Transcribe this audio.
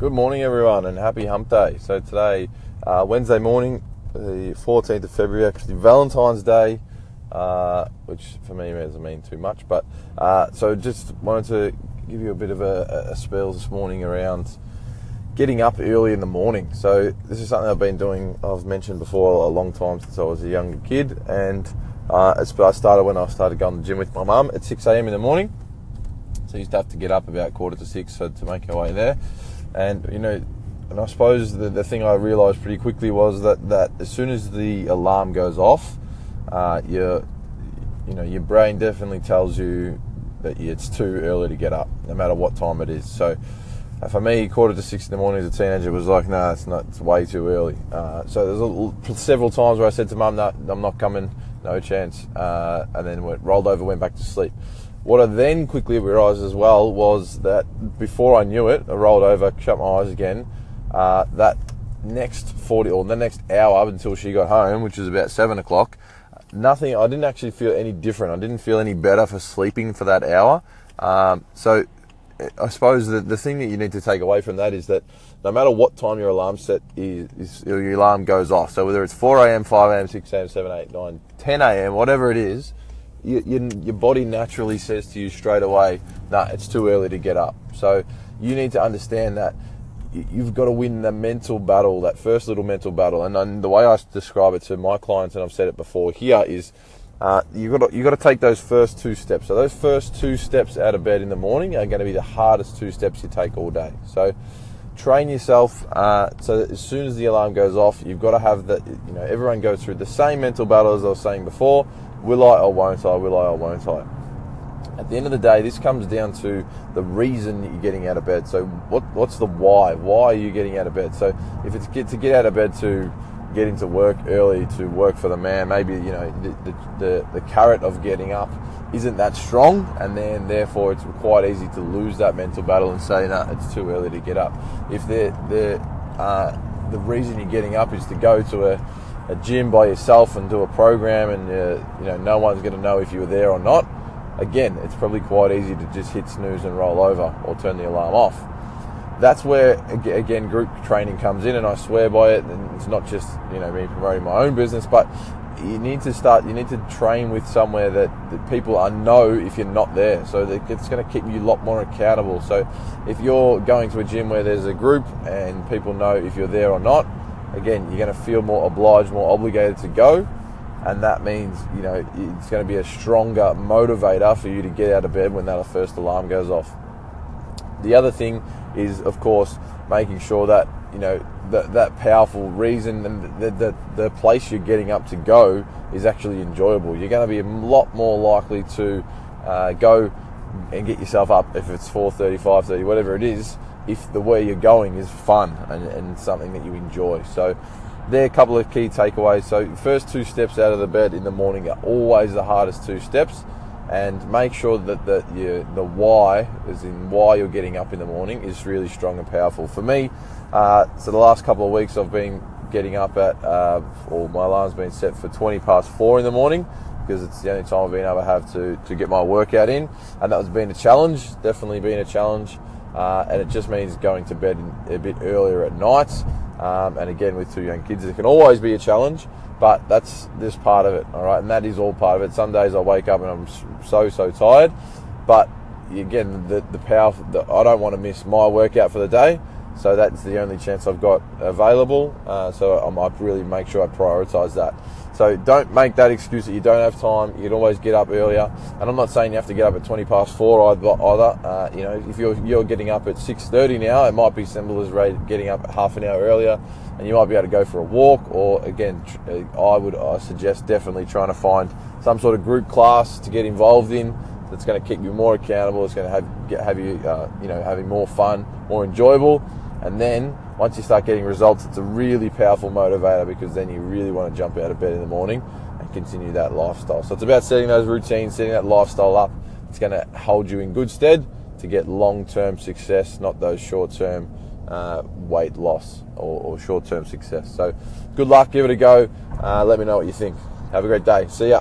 Good morning, everyone, and happy hump day. So, today, uh, Wednesday morning, the 14th of February, actually Valentine's Day, uh, which for me doesn't mean too much. But uh, so, just wanted to give you a bit of a, a spiel this morning around getting up early in the morning. So, this is something I've been doing, I've mentioned before, a long time since I was a younger kid. And uh, I started when I started going to the gym with my mum at 6 a.m. in the morning. So, I used to have to get up about quarter to six so to make our way there. And, you know, and I suppose the, the thing I realised pretty quickly was that, that as soon as the alarm goes off, uh, your, you know, your brain definitely tells you that it's too early to get up, no matter what time it is. So uh, for me, quarter to six in the morning as a teenager was like, no, nah, it's not, it's way too early. Uh, so there's a, several times where I said to mum, no, I'm not coming, no chance, uh, and then went, rolled over, went back to sleep. What I then quickly realised as well was that before I knew it, I rolled over, shut my eyes again. Uh, that next 40 or the next hour until she got home, which was about seven o'clock, nothing, I didn't actually feel any different. I didn't feel any better for sleeping for that hour. Um, so I suppose the, the thing that you need to take away from that is that no matter what time your alarm set is, is your alarm goes off. So whether it's 4 a.m., 5 a.m., 6 a.m., 7, 8, 9, 10 a.m., whatever it is, you, you, your body naturally says to you straight away, nah, it's too early to get up. So you need to understand that you've got to win the mental battle, that first little mental battle. And, and the way I describe it to my clients, and I've said it before here, is uh, you've got to, you've got to take those first two steps. So those first two steps out of bed in the morning are going to be the hardest two steps you take all day. So train yourself uh, so that as soon as the alarm goes off, you've got to have that. You know, everyone goes through the same mental battle as I was saying before. Will I or won't I? Will I or won't I? At the end of the day, this comes down to the reason you're getting out of bed. So, what, what's the why? Why are you getting out of bed? So, if it's get, to get out of bed to get to work early, to work for the man, maybe you know the, the, the, carrot of getting up isn't that strong, and then therefore it's quite easy to lose that mental battle and say, no, it's too early to get up. If the the uh, the reason you're getting up is to go to a a gym by yourself and do a program, and uh, you know no one's going to know if you were there or not. Again, it's probably quite easy to just hit snooze and roll over or turn the alarm off. That's where again group training comes in, and I swear by it. And it's not just you know me promoting my own business, but you need to start. You need to train with somewhere that, that people are know if you're not there, so it's going to keep you a lot more accountable. So if you're going to a gym where there's a group and people know if you're there or not, again, you're going to feel more obliged, more obligated to go. And that means, you know, it's going to be a stronger motivator for you to get out of bed when that first alarm goes off. The other thing is, of course, making sure that, you know, that, that powerful reason and the, the, the place you're getting up to go is actually enjoyable. You're going to be a lot more likely to uh, go and get yourself up if it's 4.30, 5.30, whatever it is, if the way you're going is fun and, and something that you enjoy. So there are a couple of key takeaways. So first two steps out of the bed in the morning are always the hardest two steps. And make sure that the, the why, as in why you're getting up in the morning, is really strong and powerful. For me, uh, so the last couple of weeks I've been getting up at, uh, or my alarm's been set for 20 past four in the morning because it's the only time I've been able to have to, to get my workout in. And that has been a challenge, definitely been a challenge uh, and it just means going to bed a bit earlier at night. Um, and again, with two young kids, it can always be a challenge, but that's this part of it, all right? And that is all part of it. Some days I wake up and I'm so, so tired, but again, the, the power, the, I don't want to miss my workout for the day, so that's the only chance I've got available. Uh, so I might really make sure I prioritise that. So don't make that excuse that you don't have time. You can always get up earlier. And I'm not saying you have to get up at 20 past four either. Uh, you know, if you're, you're getting up at 6.30 now, it might be simple as getting up half an hour earlier and you might be able to go for a walk or again, uh, I would I suggest definitely trying to find some sort of group class to get involved in that's going to keep you more accountable. It's going to have, have you, uh, you know, having more fun, more enjoyable. And then once you start getting results, it's a really powerful motivator because then you really want to jump out of bed in the morning and continue that lifestyle. So it's about setting those routines, setting that lifestyle up. It's going to hold you in good stead to get long term success, not those short term uh, weight loss or, or short term success. So good luck, give it a go. Uh, let me know what you think. Have a great day. See ya.